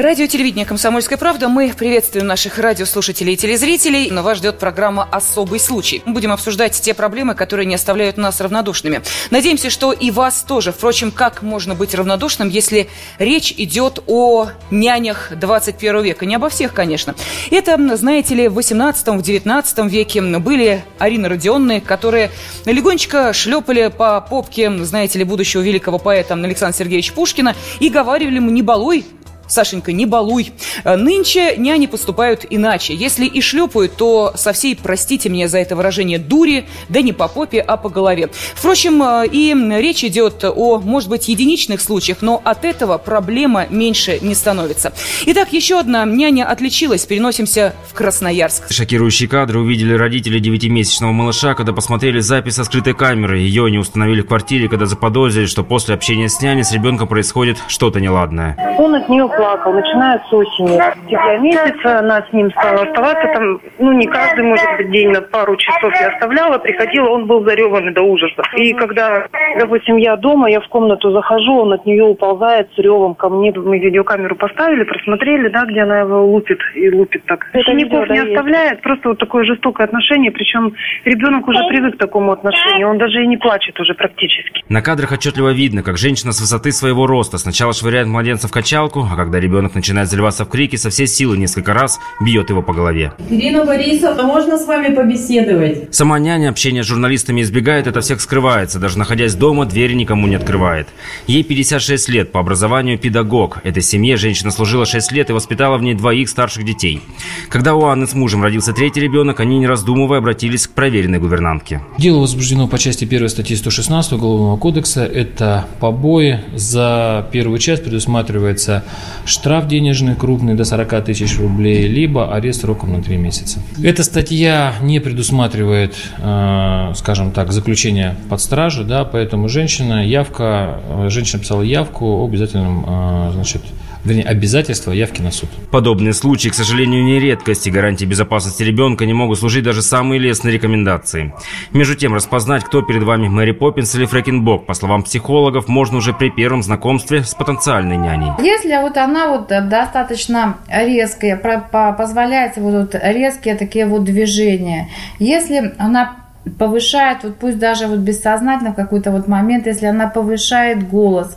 Радио телевидение «Комсомольская правда». Мы приветствуем наших радиослушателей и телезрителей. Но вас ждет программа «Особый случай». Мы будем обсуждать те проблемы, которые не оставляют нас равнодушными. Надеемся, что и вас тоже. Впрочем, как можно быть равнодушным, если речь идет о нянях 21 века? Не обо всех, конечно. Это, знаете ли, в 18-19 веке были Арина Родионны, которые легонечко шлепали по попке, знаете ли, будущего великого поэта Александра Сергеевича Пушкина и говаривали ему «не балуй, Сашенька, не балуй. Э, нынче няни поступают иначе. Если и шлепают, то со всей, простите меня за это выражение, дури, да не по попе, а по голове. Впрочем, э, и речь идет о, может быть, единичных случаях, но от этого проблема меньше не становится. Итак, еще одна няня отличилась. Переносимся в Красноярск. Шокирующие кадры увидели родители девятимесячного малыша, когда посмотрели запись со скрытой камеры. Ее не установили в квартире, когда заподозрили, что после общения с няней с ребенком происходит что-то неладное. Он от нее плакал, начиная с осени. Октября месяца она с ним стала оставаться там, ну, не каждый, может быть, день, на пару часов я оставляла, приходила, он был зареванный до ужаса. И когда, допустим, я дома, я в комнату захожу, он от нее уползает с ревом ко мне, мы видеокамеру поставили, просмотрели, да, где она его лупит и лупит так. Учеников не оставляет, просто вот такое жестокое отношение, причем ребенок уже привык к такому отношению, он даже и не плачет уже практически. На кадрах отчетливо видно, как женщина с высоты своего роста сначала швыряет младенца в качалку, а когда ребенок начинает заливаться в крики, со всей силы несколько раз бьет его по голове. Ирина Борисовна, можно с вами побеседовать? Сама няня общения с журналистами избегает, это всех скрывается. Даже находясь дома, двери никому не открывает. Ей 56 лет, по образованию педагог. Этой семье женщина служила 6 лет и воспитала в ней двоих старших детей. Когда у Анны с мужем родился третий ребенок, они, не раздумывая, обратились к проверенной гувернантке. Дело возбуждено по части 1 статьи 116 Уголовного кодекса. Это побои. За первую часть предусматривается штраф денежный крупный до 40 тысяч рублей, либо арест сроком на 3 месяца. Эта статья не предусматривает, э, скажем так, заключение под стражу, да, поэтому женщина, явка, э, женщина писала явку о обязательном, э, значит, вернее, обязательства явки на суд. Подобные случаи, к сожалению, не редкость, и гарантии безопасности ребенка не могут служить даже самые лестные рекомендации. Между тем, распознать, кто перед вами Мэри Поппинс или Фрэкенбок, по словам психологов, можно уже при первом знакомстве с потенциальной няней. Если вот она вот достаточно резкая, позволяет вот резкие такие вот движения, если она повышает, вот пусть даже вот бессознательно в какой-то вот момент, если она повышает голос,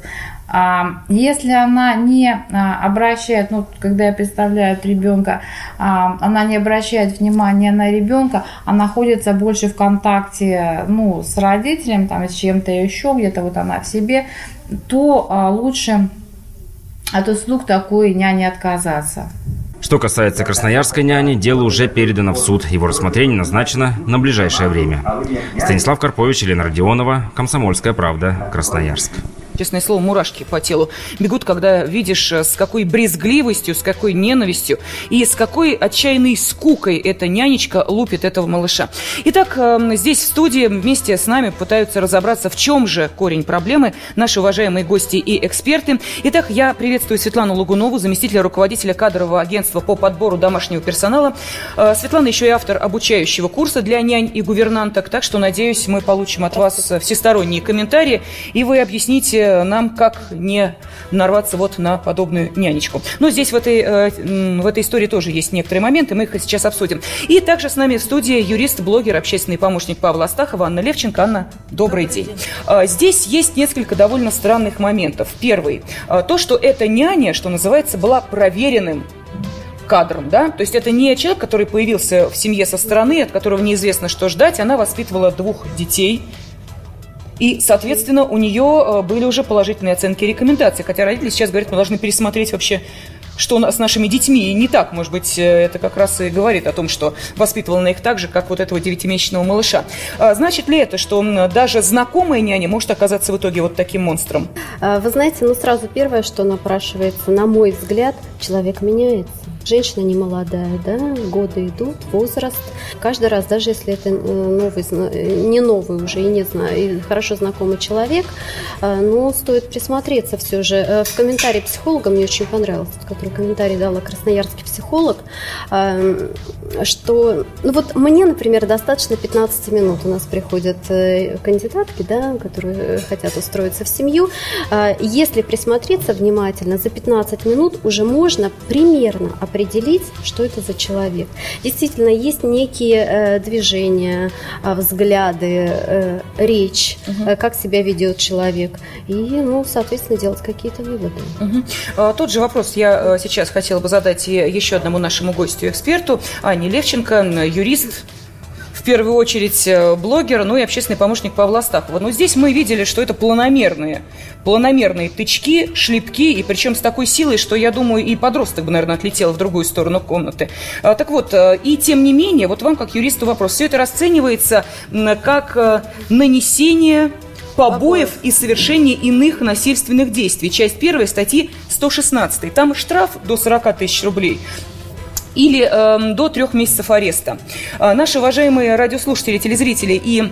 если она не а, обращает, ну, когда я представляю ребенка, а, она не обращает внимания на ребенка, а находится больше в контакте, ну, с родителем, там, с чем-то еще, где-то вот она в себе, то лучше от услуг такой няни отказаться. Что касается красноярской няни, дело уже передано в суд. Его рассмотрение назначено на ближайшее время. Станислав Карпович, Елена Родионова, Комсомольская правда, Красноярск честное слово, мурашки по телу бегут, когда видишь, э, с какой брезгливостью, с какой ненавистью и с какой отчаянной скукой эта нянечка лупит этого малыша. Итак, эм, здесь в студии вместе с нами пытаются разобраться, в чем же корень проблемы наши уважаемые гости и эксперты. Итак, я приветствую Светлану Лугунову, заместителя руководителя кадрового агентства по подбору домашнего персонала. Э, Светлана еще и автор обучающего курса для нянь и гувернанток, так что, надеюсь, мы получим от вас всесторонние комментарии, и вы объясните нам, как не нарваться вот на подобную нянечку. Но здесь в этой, э, в этой истории тоже есть некоторые моменты, мы их сейчас обсудим. И также с нами в студии юрист, блогер, общественный помощник Павла Астахова Анна Левченко. Анна, добрый, добрый день. день. А, здесь есть несколько довольно странных моментов. Первый. А, то, что эта няня, что называется, была проверенным кадром, да, то есть это не человек, который появился в семье со стороны, от которого неизвестно, что ждать, она воспитывала двух детей, и, соответственно, у нее э, были уже положительные оценки и рекомендации. Хотя родители сейчас говорят, мы должны пересмотреть вообще что у нас с нашими детьми и не так, может быть, э, это как раз и говорит о том, что воспитывала она их так же, как вот этого девятимесячного малыша. А значит ли это, что даже знакомая няня может оказаться в итоге вот таким монстром? А, вы знаете, ну сразу первое, что напрашивается, на мой взгляд, человек меняется. Женщина не молодая, да, годы идут, возраст. Каждый раз, даже если это новый, не новый уже и не знаю, и хорошо знакомый человек, но стоит присмотреться все же. В комментарии психолога мне очень понравился, который комментарий дала красноярский психолог, что, ну вот мне, например, достаточно 15 минут. У нас приходят э, кандидатки, да, которые хотят устроиться в семью. Если присмотреться внимательно, за 15 минут уже можно примерно определить, что это за человек. Действительно, есть некие э, движения, а, взгляды, э, речь, угу. как себя ведет человек. И, ну, соответственно, делать какие-то выводы. Угу. Тот же вопрос я сейчас хотела бы задать еще одному нашему гостю-эксперту, Ане Левченко, юрист, в первую очередь э, блогер, ну и общественный помощник Павла Астахова. Но здесь мы видели, что это планомерные, планомерные тычки, шлепки, и причем с такой силой, что, я думаю, и подросток бы, наверное, отлетел в другую сторону комнаты. А, так вот, э, и тем не менее, вот вам, как юристу, вопрос. Все это расценивается как э, нанесение побоев и совершение иных насильственных действий. Часть первой статьи 116. Там штраф до 40 тысяч рублей или э, до трех месяцев ареста. А, наши уважаемые радиослушатели, телезрители и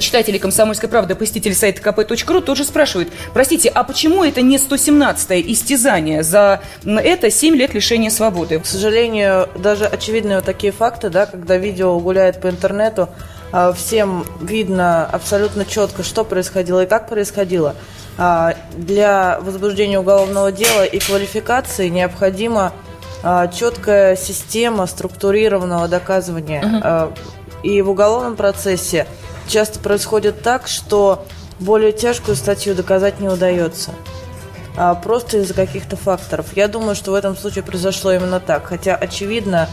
читатели «Комсомольской правды», посетители сайта kp.ru тоже спрашивают, простите, а почему это не 117-е истязание? За это 7 лет лишения свободы. К сожалению, даже очевидные вот такие факты, да, когда видео гуляет по интернету, а, всем видно абсолютно четко, что происходило и как происходило. А, для возбуждения уголовного дела и квалификации необходимо четкая система структурированного доказывания. Uh-huh. И в уголовном процессе часто происходит так, что более тяжкую статью доказать не удается. А просто из-за каких-то факторов. Я думаю, что в этом случае произошло именно так. Хотя очевидно,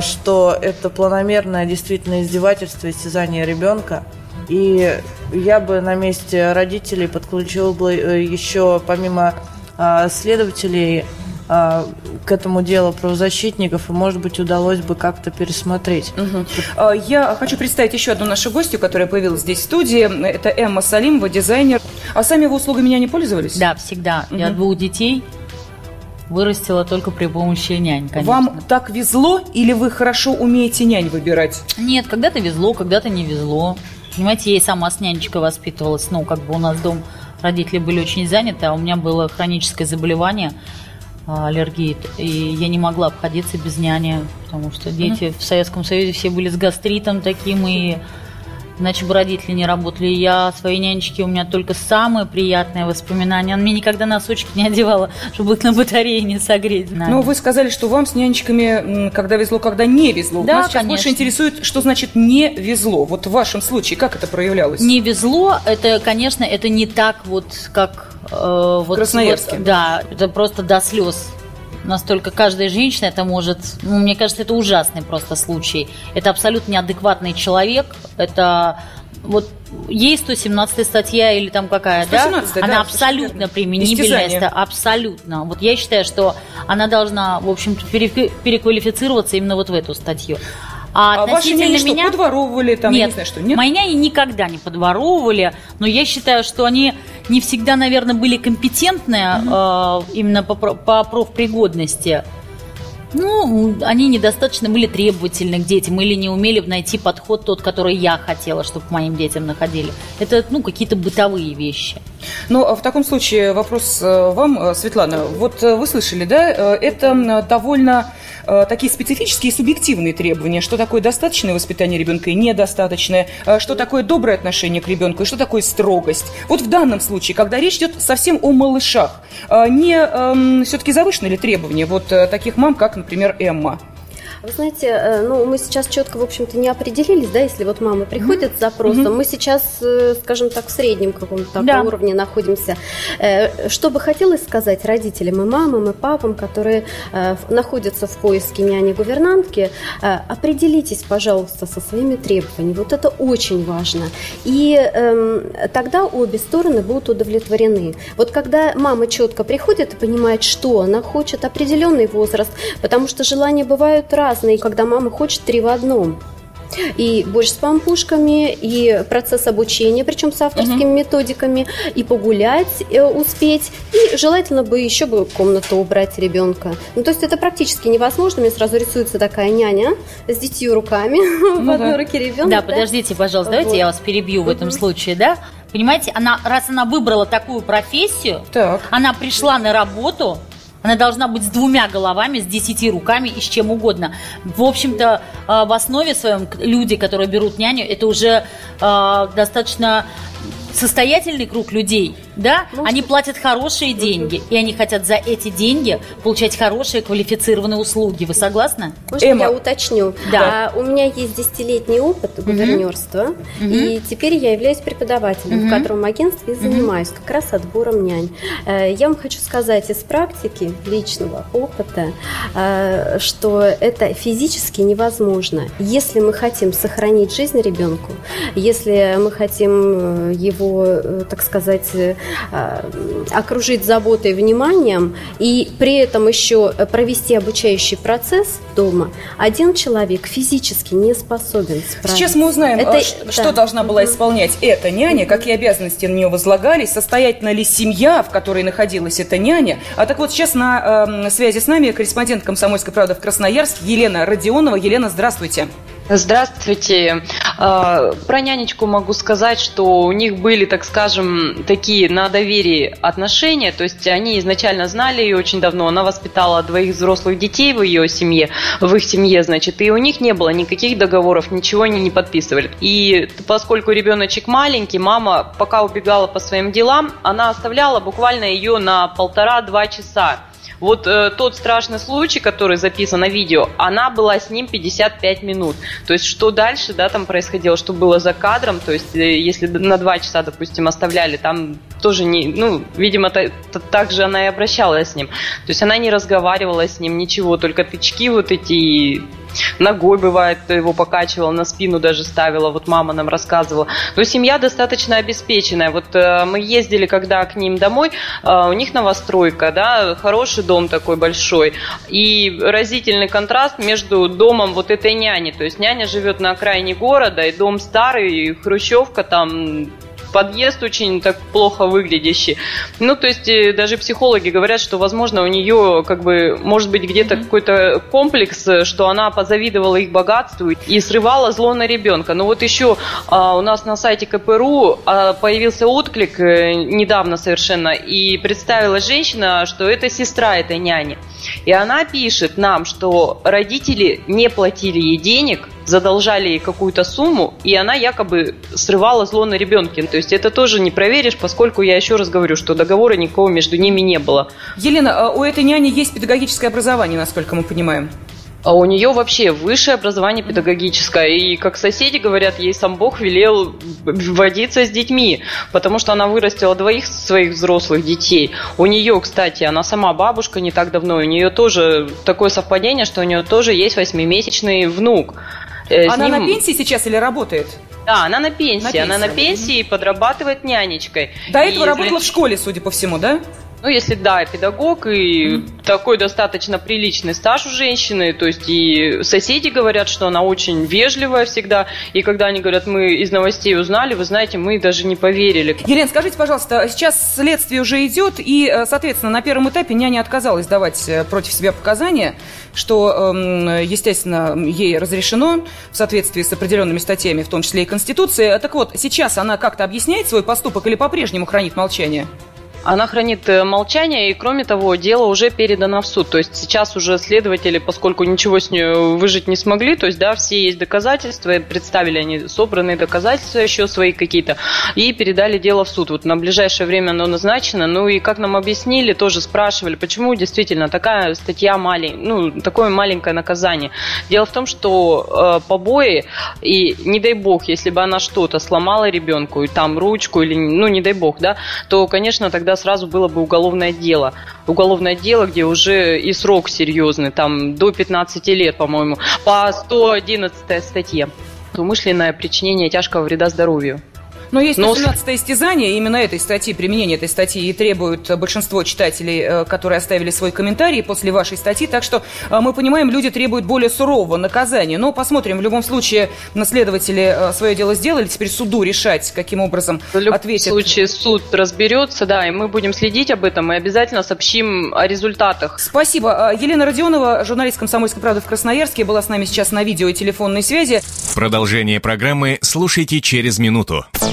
что это планомерное действительно издевательство, истязание ребенка. И я бы на месте родителей подключил бы э, еще помимо следователей а, к этому делу правозащитников, и, может быть, удалось бы как-то пересмотреть. Угу. Я хочу представить еще одну нашу гостью, которая появилась здесь в студии. Это Эмма Салимова, дизайнер. А сами вы услугами меня не пользовались? Да, всегда. Угу. Я двух детей вырастила только при помощи нянь, конечно. Вам так везло или вы хорошо умеете нянь выбирать? Нет, когда-то везло, когда-то не везло. Понимаете, я и сама с нянечкой воспитывалась. Ну, как бы у нас дом родители были очень заняты, а у меня было хроническое заболевание – а, аллергии, и я не могла обходиться без няни, потому что дети mm-hmm. в Советском Союзе все были с гастритом таким, и Иначе бы родители не работали. Я своей нянечке, у меня только самые приятные воспоминания. Она мне никогда носочки не одевала, чтобы их на батарее не согреть. Ну, вы сказали, что вам с нянечками, когда везло, когда не везло. Да, Нас сейчас конечно. больше интересует, что значит не везло. Вот в вашем случае, как это проявлялось? Не везло, это, конечно, это не так вот, как... Э, вот, Красноярске. Вот, да, это просто до слез настолько каждая женщина это может, ну, мне кажется, это ужасный просто случай. Это абсолютно неадекватный человек, это вот есть 117 статья или там какая, да? Она да, абсолютно применительна, это абсолютно. Вот я считаю, что она должна, в общем-то, переквалифицироваться именно вот в эту статью. А, а ваши няни меня... что, подворовывали там, нет, не знаю что? Нет, мои няни никогда не подворовывали, но я считаю, что они не всегда, наверное, были компетентны угу. э, именно по, по профпригодности. Ну, они недостаточно были требовательны к детям или не умели найти подход тот, который я хотела, чтобы моим детям находили. Это, ну, какие-то бытовые вещи. Ну, а в таком случае вопрос э, вам, э, Светлана. Вот э, вы слышали, да, это довольно такие специфические и субъективные требования. Что такое достаточное воспитание ребенка и недостаточное? Что такое доброе отношение к ребенку и что такое строгость? Вот в данном случае, когда речь идет совсем о малышах, не эм, все-таки завышены ли требования вот таких мам, как, например, Эмма? Вы знаете, э, ну, мы сейчас четко, в общем-то, не определились, да, если вот мама приходит mm-hmm. с запросом, mm-hmm. мы сейчас, э, скажем так, в среднем каком-то да. уровне находимся. Э, что бы хотелось сказать родителям и мамам, и папам, которые находятся в поиске няни-гувернантки, определитесь, пожалуйста, со своими требованиями. Вот это очень важно. И эм, тогда обе стороны будут удовлетворены. Вот когда мама четко приходит и понимает, что она хочет, определенный возраст, потому что желания бывают разные разные, когда мама хочет три в одном. И борщ с пампушками, и процесс обучения, причем с авторскими угу. методиками, и погулять э, успеть, и желательно бы еще бы комнату убрать ребенка. Ну, то есть это практически невозможно. Мне сразу рисуется такая няня с детью руками ну, в одной да. руке ребенка. Да, да, подождите, пожалуйста, вот. давайте я вас перебью в этом случае, да? Понимаете, она, раз она выбрала такую профессию, так. она пришла на работу, она должна быть с двумя головами, с десяти руками и с чем угодно. В общем-то, э, в основе своем люди, которые берут няню, это уже э, достаточно состоятельный круг людей, да, Может... они платят хорошие деньги, и они хотят за эти деньги получать хорошие квалифицированные услуги. Вы согласны? Можно Эмма. я уточню? Да. А, у меня есть десятилетний опыт гувернерства, угу. и теперь я являюсь преподавателем угу. в кадровом агентстве и занимаюсь угу. как раз отбором нянь. Э, я вам хочу сказать из практики личного опыта, э, что это физически невозможно. Если мы хотим сохранить жизнь ребенку, если мы хотим э, его, так сказать, окружить заботой и вниманием и при этом еще провести обучающий процесс дома, один человек физически не способен справиться. Сейчас мы узнаем, Это, что да. должна была исполнять эта няня, какие обязанности на нее возлагались, состоятельна ли семья, в которой находилась эта няня. А так вот сейчас на э, связи с нами корреспондент «Комсомольской правды» в Красноярске Елена Родионова. Елена, здравствуйте. Здравствуйте. А, про нянечку могу сказать, что у них были, так скажем, такие на доверии отношения. То есть они изначально знали ее очень давно. Она воспитала двоих взрослых детей в ее семье, в их семье, значит. И у них не было никаких договоров, ничего они не подписывали. И поскольку ребеночек маленький, мама пока убегала по своим делам, она оставляла буквально ее на полтора-два часа. Вот э, тот страшный случай, который записан на видео, она была с ним 55 минут. То есть что дальше, да, там происходило, что было за кадром, то есть э, если на 2 часа, допустим, оставляли, там тоже не, ну, видимо, та, та, так же она и обращалась с ним. То есть она не разговаривала с ним, ничего, только тычки вот эти ногой бывает его покачивала, на спину даже ставила, вот мама нам рассказывала. Но семья достаточно обеспеченная. Вот э, мы ездили, когда к ним домой, э, у них новостройка, да, хороший дом такой большой. И разительный контраст между домом вот этой няни. То есть няня живет на окраине города, и дом старый, и хрущевка там подъезд очень так плохо выглядящий. Ну, то есть э, даже психологи говорят, что, возможно, у нее как бы может быть где-то mm-hmm. какой-то комплекс, что она позавидовала их богатству и срывала зло на ребенка. Но вот еще а, у нас на сайте КПРУ а, появился отклик а, недавно совершенно, и представилась женщина, что это сестра этой няни. И она пишет нам, что родители не платили ей денег, задолжали ей какую-то сумму, и она якобы срывала зло на ребенке. То есть это тоже не проверишь, поскольку я еще раз говорю, что договора никакого между ними не было. Елена, а у этой няни есть педагогическое образование, насколько мы понимаем? А у нее вообще высшее образование педагогическое. И, как соседи говорят, ей сам Бог велел водиться с детьми, потому что она вырастила двоих своих взрослых детей. У нее, кстати, она сама бабушка не так давно, у нее тоже такое совпадение, что у нее тоже есть восьмимесячный внук. Э, она ним... на пенсии сейчас или работает? Да, она на пенсии. На пенсии. Она на пенсии и подрабатывает нянечкой. До этого и, работала значит... в школе, судя по всему, да? Ну, если да, педагог и mm. такой достаточно приличный стаж у женщины, то есть и соседи говорят, что она очень вежливая всегда, и когда они говорят, мы из новостей узнали, вы знаете, мы даже не поверили. Елена, скажите, пожалуйста, сейчас следствие уже идет, и, э, соответственно, на первом этапе няня отказалась давать э, против себя показания, что, эм, естественно, ей разрешено в соответствии с определенными статьями, в том числе и Конституции. Так вот, сейчас она как-то объясняет свой поступок или по-прежнему хранит молчание? Она хранит э, молчание, и кроме того, дело уже передано в суд. То есть сейчас уже следователи, поскольку ничего с нее выжить не смогли, то есть, да, все есть доказательства, представили они собранные доказательства еще свои какие-то, и передали дело в суд. Вот на ближайшее время оно назначено. Ну и как нам объяснили, тоже спрашивали, почему действительно такая статья маленькая, ну, такое маленькое наказание. Дело в том, что э, побои, и не дай бог, если бы она что-то сломала ребенку, и там ручку, или, ну, не дай бог, да, то, конечно, тогда сразу было бы уголовное дело. Уголовное дело, где уже и срок серьезный, там до 15 лет, по-моему, по 111 статье. Умышленное причинение тяжкого вреда здоровью. Но есть 18 истязание, именно этой статьи, применение этой статьи и требуют большинство читателей, э, которые оставили свой комментарий после вашей статьи. Так что э, мы понимаем, люди требуют более сурового наказания. Но посмотрим, в любом случае, следователи э, свое дело сделали, теперь суду решать, каким образом в любом ответит. случае суд разберется, да, и мы будем следить об этом и обязательно сообщим о результатах. Спасибо. Елена Родионова, журналист «Комсомольской правды» в Красноярске, была с нами сейчас на видео и телефонной связи. Продолжение программы слушайте через минуту.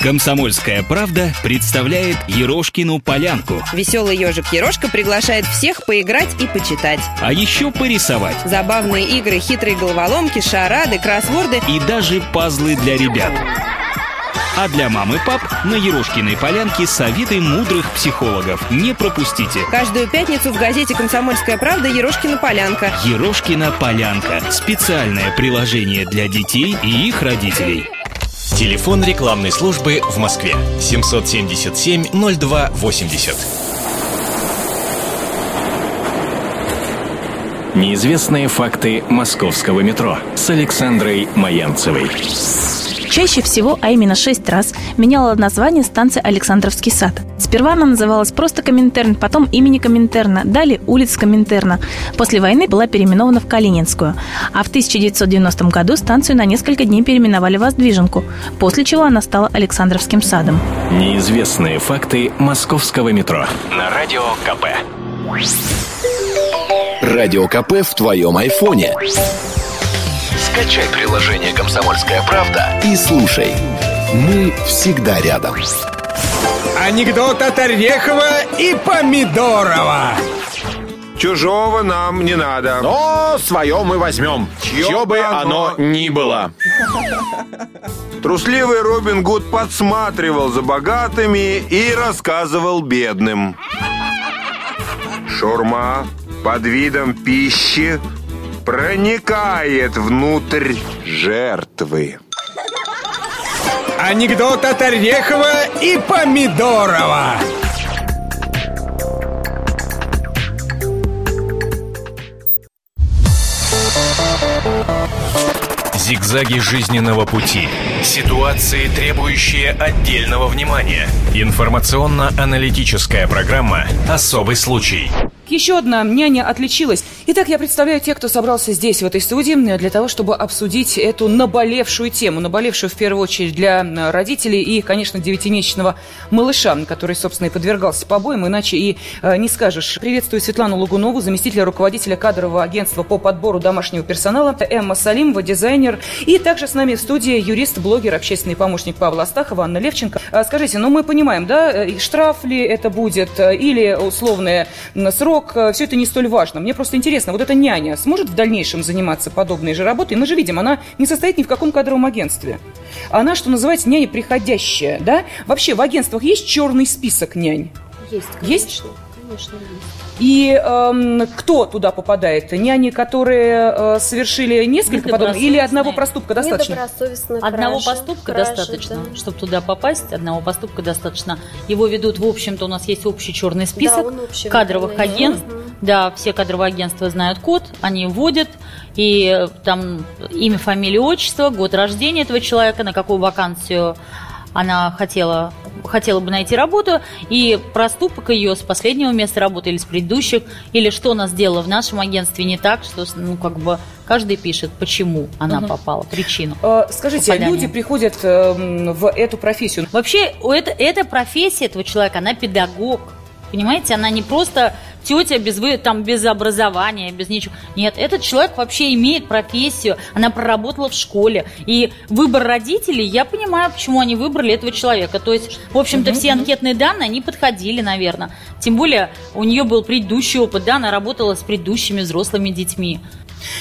Комсомольская правда представляет Ерошкину полянку. Веселый ежик Ерошка приглашает всех поиграть и почитать. А еще порисовать. Забавные игры, хитрые головоломки, шарады, кроссворды. И даже пазлы для ребят. А для мам и пап на Ерошкиной полянке советы мудрых психологов. Не пропустите. Каждую пятницу в газете «Комсомольская правда» Ерошкина полянка. Ерошкина полянка. Специальное приложение для детей и их родителей. Телефон рекламной службы в Москве. 777 02 Неизвестные факты московского метро с Александрой Маянцевой. Чаще всего, а именно шесть раз, меняла название станция Александровский сад. Сперва она называлась просто Коминтерн, потом имени Коминтерна, далее улица Коминтерна. После войны была переименована в Калининскую. А в 1990 году станцию на несколько дней переименовали в Воздвиженку, после чего она стала Александровским садом. Неизвестные факты московского метро. На радио КП. Радио КП в твоем айфоне. Скачай приложение «Комсомольская правда» и слушай. Мы всегда рядом. Анекдот от Орехова и Помидорова. Чужого нам не надо. Но свое мы возьмем, чье, чье бы оно... оно ни было. Трусливый Робин Гуд подсматривал за богатыми и рассказывал бедным. Шурма под видом пищи проникает внутрь жертвы. Анекдот от Орехова и Помидорова. Зигзаги жизненного пути. Ситуации, требующие отдельного внимания. Информационно-аналитическая программа «Особый случай». Еще одна няня отличилась. Итак, я представляю тех, кто собрался здесь, в этой студии, для того, чтобы обсудить эту наболевшую тему. Наболевшую в первую очередь для родителей и, конечно, девятимесячного малыша, который, собственно, и подвергался побоям, иначе и э, не скажешь. Приветствую Светлану Лугунову, заместителя руководителя кадрового агентства по подбору домашнего персонала, Эмма Салимова, дизайнер. И также с нами в студии юрист, блогер, общественный помощник Павла Астахова, Анна Левченко. А, скажите, ну мы понимаем, да, штраф ли это будет э, или условный срок э, все это не столь важно. Мне просто интересно, вот эта няня сможет в дальнейшем заниматься подобной же работой? Мы же видим, она не состоит ни в каком кадровом агентстве. Она, что называется, няня приходящая, да? Вообще, в агентствах есть черный список нянь? Есть, конечно. Есть? Конечно, есть. И э, кто туда попадает? Няни, которые э, совершили несколько подобных, или одного проступка достаточно? Одного поступка кражи, достаточно, да. чтобы туда попасть, одного поступка достаточно. Его ведут, в общем-то, у нас есть общий черный список да, кадровых агентств. Угу. Да, все кадровые агентства знают код, они вводят, и э, там имя, фамилия, отчество, год рождения этого человека, на какую вакансию она хотела, хотела бы найти работу, и проступок ее с последнего места работы или с предыдущих, или что она сделала в нашем агентстве не так, что, ну, как бы, каждый пишет, почему она угу. попала, причину. Э, скажите, попадания. люди приходят э, в эту профессию. Вообще, это, эта профессия этого человека, она педагог. Понимаете, она не просто тетя без, вы, там, без образования, без ничего. Нет, этот человек вообще имеет профессию, она проработала в школе. И выбор родителей, я понимаю, почему они выбрали этого человека. То есть, в общем-то, все анкетные данные, они подходили, наверное. Тем более, у нее был предыдущий опыт, да, она работала с предыдущими взрослыми детьми.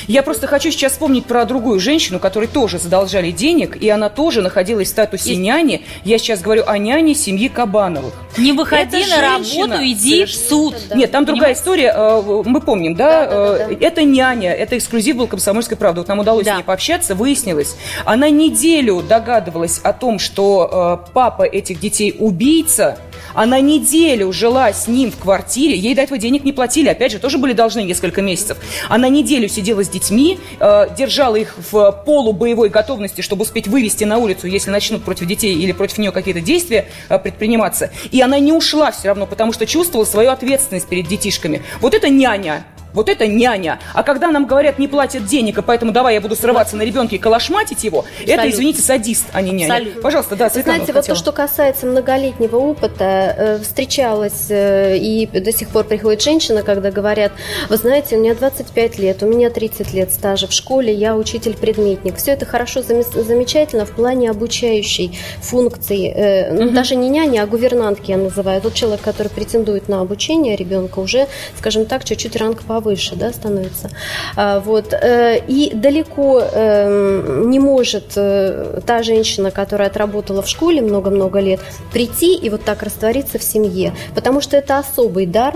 Я просто хочу сейчас вспомнить про другую женщину, которой тоже задолжали денег, и она тоже находилась в статусе и... няни. Я сейчас говорю о няне семьи Кабановых. Не выходи Это на женщина... работу, иди в суд. Нет, там другая история, э, мы помним, да? Да, да, да, да? Это няня, это эксклюзив был «Комсомольской правды». Вот нам удалось да. с ней пообщаться, выяснилось. Она неделю догадывалась о том, что э, папа этих детей убийца, она неделю жила с ним в квартире, ей до этого денег не платили, опять же, тоже были должны несколько месяцев. Она неделю сидела с детьми, э, держала их в полубоевой готовности, чтобы успеть вывести на улицу, если начнут против детей или против нее какие-то действия э, предприниматься. И она не ушла все равно, потому что чувствовала свою ответственность перед детишками. Вот это няня. Вот это няня. А когда нам говорят, не платят денег, и поэтому давай я буду срываться на ребенке и калашматить его, Абсолютно. это, извините, садист, а не няня. Абсолютно. Пожалуйста, да, Светлана Знаете, вот то, что касается многолетнего опыта, э, встречалась э, и до сих пор приходит женщина, когда говорят, вы знаете, у меня 25 лет, у меня 30 лет стажа в школе, я учитель-предметник. Все это хорошо, замечательно в плане обучающей функции. Э, ну, даже не няня, а гувернантки я называю. Тот человек, который претендует на обучение ребенка, уже, скажем так, чуть-чуть ранг повыше выше да, становится. А, вот. Э, и далеко эм, не может э, та женщина, которая отработала в школе много-много лет, прийти и вот так раствориться в семье, потому что это особый дар,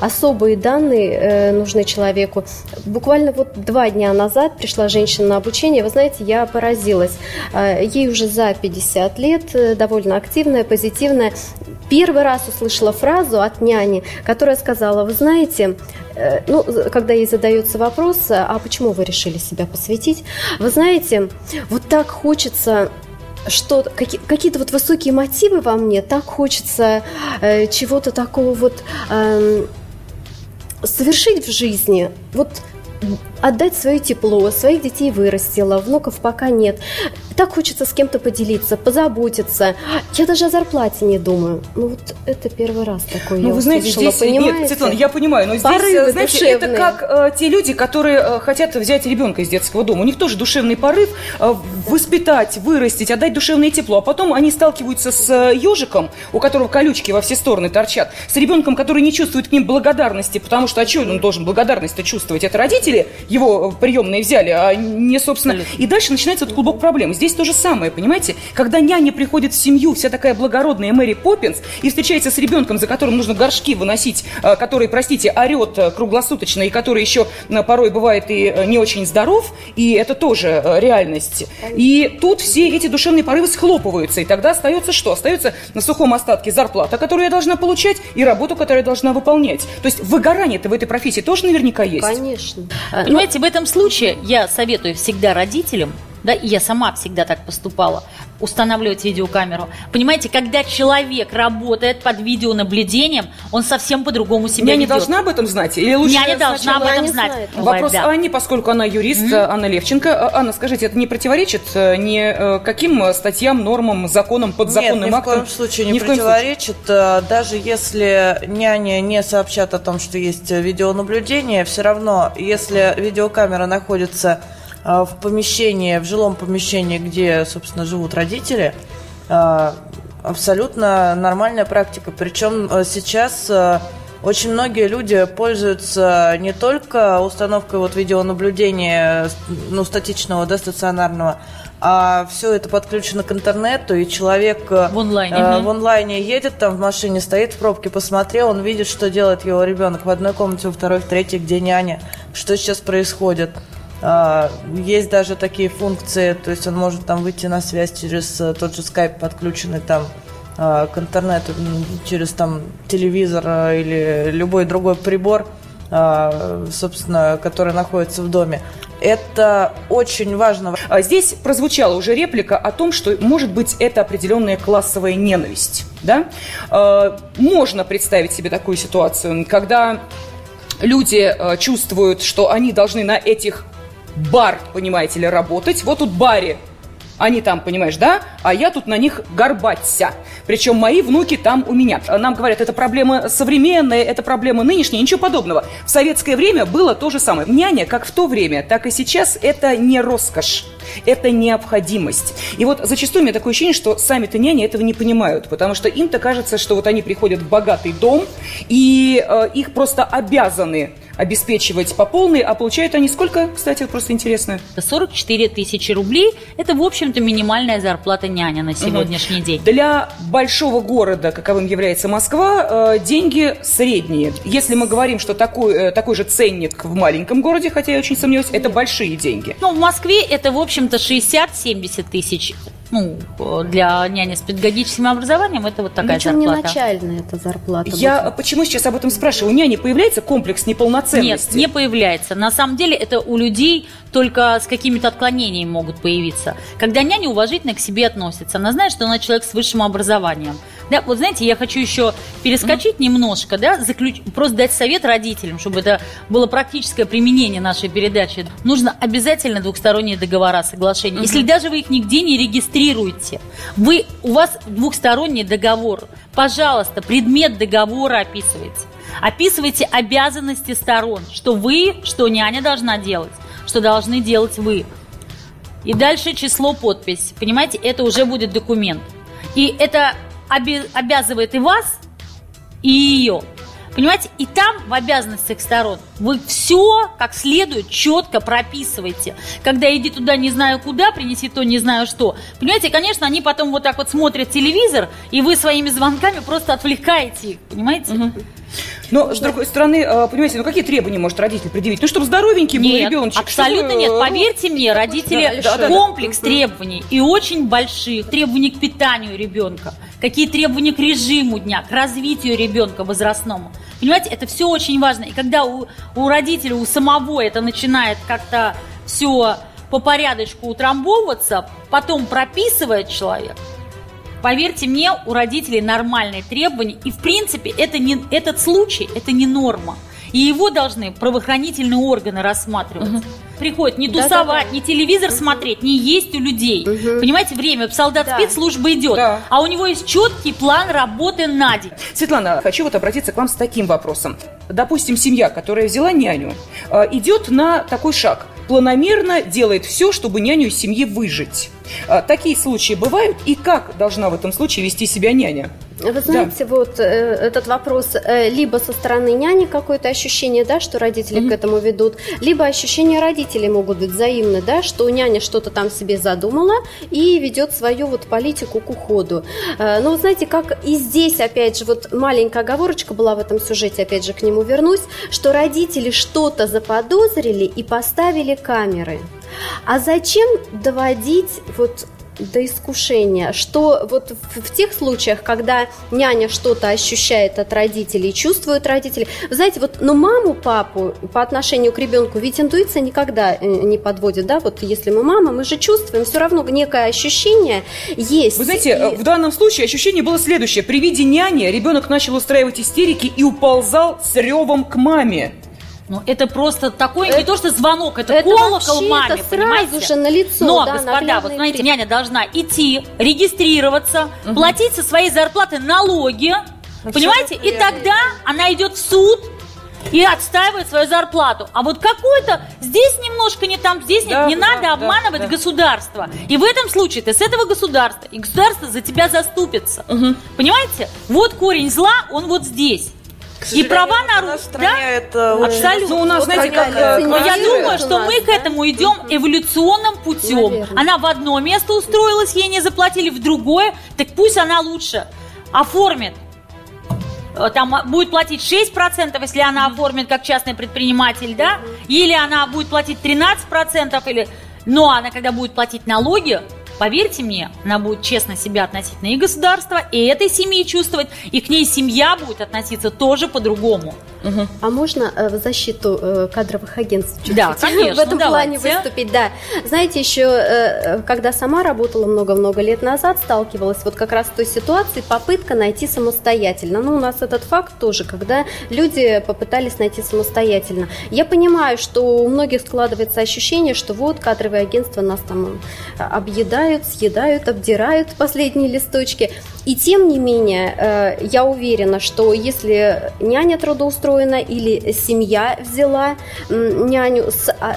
особые данные э, нужны человеку. Буквально вот два дня назад пришла женщина на обучение. Вы знаете, я поразилась. Э, ей уже за 50 лет, э, довольно активная, позитивная. Первый раз услышала фразу от няни, которая сказала, вы знаете, ну, когда ей задается вопрос, а почему вы решили себя посвятить, вы знаете, вот так хочется что какие, какие-то вот высокие мотивы во мне, так хочется э, чего-то такого вот э, совершить в жизни. Вот отдать свое тепло, своих детей вырастила, внуков пока нет. Так хочется с кем-то поделиться, позаботиться. Я даже о зарплате не думаю. Ну вот это первый раз такое ну, я вы знаете, услышала, здесь, понимаете? Нет, Светлана, я понимаю, но здесь, Порывы знаете, душевные. это как э, те люди, которые э, хотят взять ребенка из детского дома. У них тоже душевный порыв э, воспитать, вырастить, отдать душевное тепло. А потом они сталкиваются с э, ежиком, у которого колючки во все стороны торчат, с ребенком, который не чувствует к ним благодарности, потому что, а что он должен благодарность-то чувствовать? Это родители его приемные взяли, а не, собственно... И дальше начинается этот клубок проблем. Здесь то же самое, понимаете? Когда няня приходит в семью, вся такая благородная Мэри Поппинс, и встречается с ребенком, за которым нужно горшки выносить, э, который, простите, орет э, круглосуточно, и который еще э, порой бывает и не очень здоров, и это тоже реальность. И тут все эти душевные порывы схлопываются, и тогда остается что? Остается на сухом остатке зарплата, которую я должна получать, и работу, которую я должна выполнять. То есть выгорание-то в этой профессии тоже наверняка есть. Конечно. Понимаете, в этом случае я советую всегда родителям да, и я сама всегда так поступала, устанавливать видеокамеру. Понимаете, когда человек работает под видеонаблюдением, он совсем по-другому себя Няня ведет. должна об этом знать? Или лучше Няня должна об этом знать. Знает. Вопрос да. Анне, поскольку она юрист, mm-hmm. Анна Левченко. А, Анна, скажите, это не противоречит э, ни э, каким статьям, нормам, законам, подзаконным Нет, актам? ни в коем случае не ни противоречит. Случае. Даже если няня не сообщат о том, что есть видеонаблюдение, все равно, если видеокамера находится в помещении, в жилом помещении, где, собственно, живут родители, а, абсолютно нормальная практика. Причем а, сейчас очень многие люди пользуются не только установкой вот видеонаблюдения, ну, статичного, да, стационарного, а все это подключено к интернету, и человек в онлайне, э, в онлайне едет, там в машине стоит в пробке, посмотрел, он видит, что делает его ребенок в одной комнате, во второй, в третьей, где няня, что сейчас происходит. А, есть даже такие функции, то есть он может там выйти на связь через э, тот же скайп, подключенный там а, к интернету, через там телевизор э, или любой другой прибор, а, собственно, который находится в доме. Это очень важно. Здесь прозвучала уже реплика о том, что, может быть, это определенная классовая ненависть. Да? Можно представить себе такую ситуацию, когда люди э, чувствуют, что они должны на этих бар, понимаете ли, работать. Вот тут баре они там, понимаешь, да? А я тут на них горбаться. Причем мои внуки там у меня. Нам говорят, это проблема современная, это проблема нынешняя. Ничего подобного. В советское время было то же самое. Няня, как в то время, так и сейчас, это не роскошь. Это необходимость. И вот зачастую у меня такое ощущение, что сами-то няни этого не понимают, потому что им-то кажется, что вот они приходят в богатый дом, и э, их просто обязаны обеспечивать по полной, а получают они сколько, кстати, просто интересно? 44 тысячи рублей – это, в общем-то, минимальная зарплата няня на сегодняшний угу. день. Для большого города, каковым является Москва, э, деньги средние. Если мы говорим, что такой, э, такой же ценник в маленьком городе, хотя я очень сомневаюсь, это большие деньги. Ну, в Москве это, в общем-то, 60-70 тысяч ну, для няни с педагогическим образованием это вот такая Причем зарплата. не начальная эта зарплата. Я будет. почему сейчас об этом спрашиваю? У няни появляется комплекс неполноценности? Нет, не появляется. На самом деле это у людей только с какими-то отклонениями могут появиться. Когда няня уважительно к себе относится, она знает, что она человек с высшим образованием. Да, вот знаете, я хочу еще перескочить mm-hmm. немножко, да, заключ... просто дать совет родителям, чтобы это было практическое применение нашей передачи. Нужно обязательно двухсторонние договора, соглашения. Mm-hmm. Если даже вы их нигде не регистрируете, вы, у вас двухсторонний договор, пожалуйста, предмет договора описывайте. Описывайте обязанности сторон, что вы, что няня должна делать, что должны делать вы. И дальше число подпись. Понимаете, это уже будет документ. И это обязывает и вас, и ее. Понимаете, и там в обязанностях сторон вы все как следует четко прописываете. Когда иди туда не знаю куда, принеси то не знаю что. Понимаете, конечно, они потом вот так вот смотрят телевизор, и вы своими звонками просто отвлекаете их, понимаете? Угу. Но, с другой стороны, э, понимаете, ну какие требования может родитель предъявить? Ну, чтобы здоровенький был нет, ребеночек. абсолютно чтобы... нет. Поверьте мне, родители, да, да, комплекс да. требований и очень больших требований к питанию ребенка, какие требования к режиму дня, к развитию ребенка возрастному. Понимаете, это все очень важно. И когда у, у родителя, у самого это начинает как-то все по порядочку утрамбовываться, потом прописывает человек – Поверьте мне, у родителей нормальные требования, и в принципе это не, этот случай, это не норма. И его должны правоохранительные органы рассматривать. Угу. Приходит не тусовать, да, да, да. не телевизор угу. смотреть, не есть у людей. Угу. Понимаете, время, солдат да. спит, служба идет. Да. А у него есть четкий план работы на день. Светлана, хочу вот обратиться к вам с таким вопросом. Допустим, семья, которая взяла няню, э, идет на такой шаг. Планомерно делает все, чтобы няню из семьи выжить. А, такие случаи бывают, и как должна в этом случае вести себя няня? Вы знаете, да. вот э, этот вопрос, э, либо со стороны няни какое-то ощущение, да, что родители mm-hmm. к этому ведут, либо ощущения родителей могут быть взаимны, да, что няня что-то там себе задумала и ведет свою вот политику к уходу. Э, но, знаете, как и здесь, опять же, вот маленькая оговорочка была в этом сюжете, опять же, к нему вернусь, что родители что-то заподозрили и поставили камеры. А зачем доводить вот до искушения, что вот в, в тех случаях, когда няня что-то ощущает от родителей, чувствует родители, вы знаете, вот, но маму, папу по отношению к ребенку, ведь интуиция никогда э, не подводит, да, вот если мы мама, мы же чувствуем, все равно некое ощущение есть. Вы знаете, и... в данном случае ощущение было следующее, при виде няни ребенок начал устраивать истерики и уползал с ревом к маме. Ну, это просто такой, это, не то что звонок, это, это колокол маме, это понимаете? же на лицо, Но, да, господа, вот смотрите, няня должна идти, регистрироваться, угу. платить со своей зарплаты налоги, ну, понимаете? И тогда она идет в суд, и отстаивает свою зарплату. А вот какой-то здесь немножко не там, здесь да, не, не да, надо обманывать да, государство. И в этом случае ты с этого государства, и государство за тебя заступится. Угу. Понимаете? Вот корень зла, он вот здесь. И права нарушены. Да? Это Абсолютно. Ну, у нас, знаете, как... Но я думаю, что мы к этому идем эволюционным путем. Она в одно место устроилась, ей не заплатили, в другое. Так пусть она лучше оформит э, там будет платить 6%, если она оформит как частный предприниматель, да, или она будет платить 13%, или... но она когда будет платить налоги, Поверьте мне, она будет честно себя относительно и государства, и этой семьи чувствовать, и к ней семья будет относиться тоже по-другому. Угу. А можно э, в защиту э, кадровых агентств чуть-чуть да, конечно, в этом давайте. плане выступить? Да. Знаете, еще э, когда сама работала много-много лет назад, сталкивалась вот как раз с той ситуацией, попытка найти самостоятельно. Ну, у нас этот факт тоже, когда люди попытались найти самостоятельно. Я понимаю, что у многих складывается ощущение, что вот кадровые агентства нас там объедают, съедают, обдирают последние листочки. И тем не менее, я уверена, что если няня трудоустроена, устроена или семья взяла няню с а,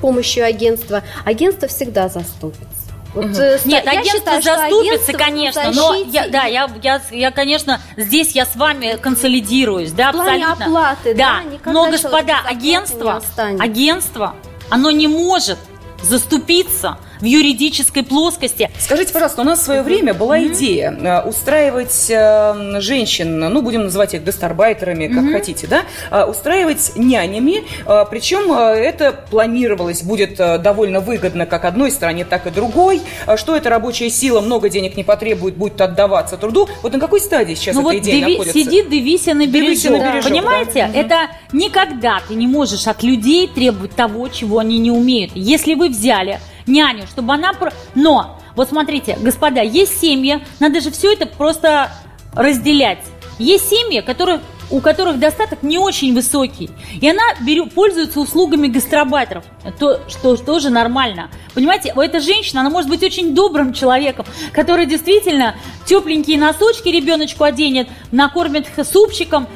помощью агентства, агентство всегда заступится. Вот, Угу. э, Нет, агентство считаю, заступится, агентство конечно, но я, да, я, я, я, конечно, здесь я с вами консолидируюсь, да, В плане абсолютно. оплаты, да, никогда но, господа, агентство, агентство, оно не может заступиться в юридической плоскости. Скажите, пожалуйста, у нас в свое время была идея э, устраивать э, женщин, ну, будем называть их гастарбайтерами, как хотите, да, э, устраивать нянями, э, причем это планировалось, будет довольно выгодно как одной стороне, так и другой, что эта рабочая сила много денег не потребует, будет отдаваться труду. Вот на какой стадии сейчас ну эта вот идея Деви- находится? сидит Девися на на бережу, Понимаете? да. Это никогда ты не можешь от людей требовать того, чего они не умеют. Если вы взяли няню, чтобы она... Но, вот смотрите, господа, есть семьи, надо же все это просто разделять. Есть семьи, которые у которых достаток не очень высокий, и она берет, пользуется услугами гастробайтеров, то, что тоже нормально. Понимаете, эта женщина, она может быть очень добрым человеком, который действительно тепленькие носочки ребеночку оденет, накормит супчиком,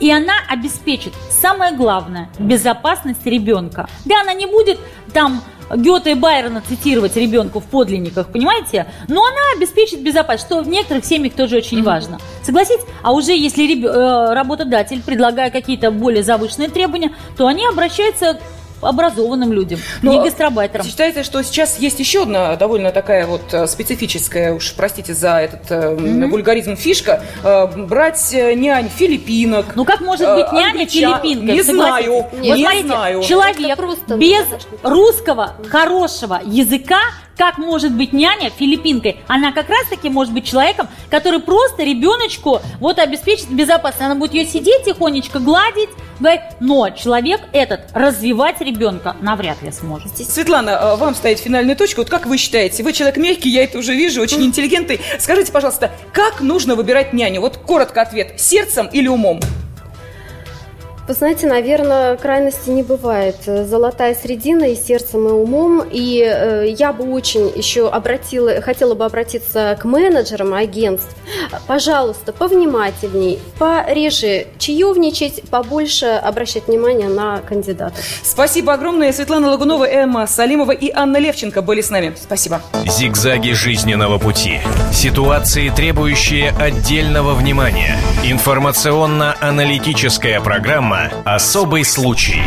и она обеспечит самое главное – безопасность ребенка. Да, она не будет там Гёте и Байрона цитировать ребенку в подлинниках, понимаете? Но она обеспечит безопасность, что в некоторых семьях тоже очень важно. Согласитесь? А уже если реб- э, работодатель, предлагая какие-то более завышенные требования, то они обращаются к образованным людям, не гастробайтерам. Считается, что сейчас есть еще одна довольно такая вот э, специфическая, уж простите за этот э, вульгаризм, фишка, э, брать э, нянь филиппинок. Ну как может быть няня филиппинка? Не Согласитесь? знаю, Вот не смотрите, знаю. Человек без русского хорошего языка, как может быть няня филиппинкой? Она как раз таки может быть человеком, который просто ребеночку вот обеспечит безопасность. Она будет ее сидеть тихонечко, гладить. Но человек этот развивать ребенка навряд ли сможет. Светлана, э, вам ставить финальную точку. Вот как вы считаете, вы человек мягкий, я это уже вижу, очень интеллигентный. Скажите, пожалуйста, как нужно выбирать няню? Вот коротко ответ, сердцем или умом? Вы знаете, наверное, крайности не бывает. Золотая средина и сердцем, и умом. И э, я бы очень еще обратила, хотела бы обратиться к менеджерам агентств. Пожалуйста, повнимательней, пореже чаевничать, побольше обращать внимание на кандидатов. Спасибо огромное. Светлана Лагунова, Эмма Салимова и Анна Левченко были с нами. Спасибо. Зигзаги жизненного пути. Ситуации, требующие отдельного внимания. Информационно-аналитическая программа «Особый случай».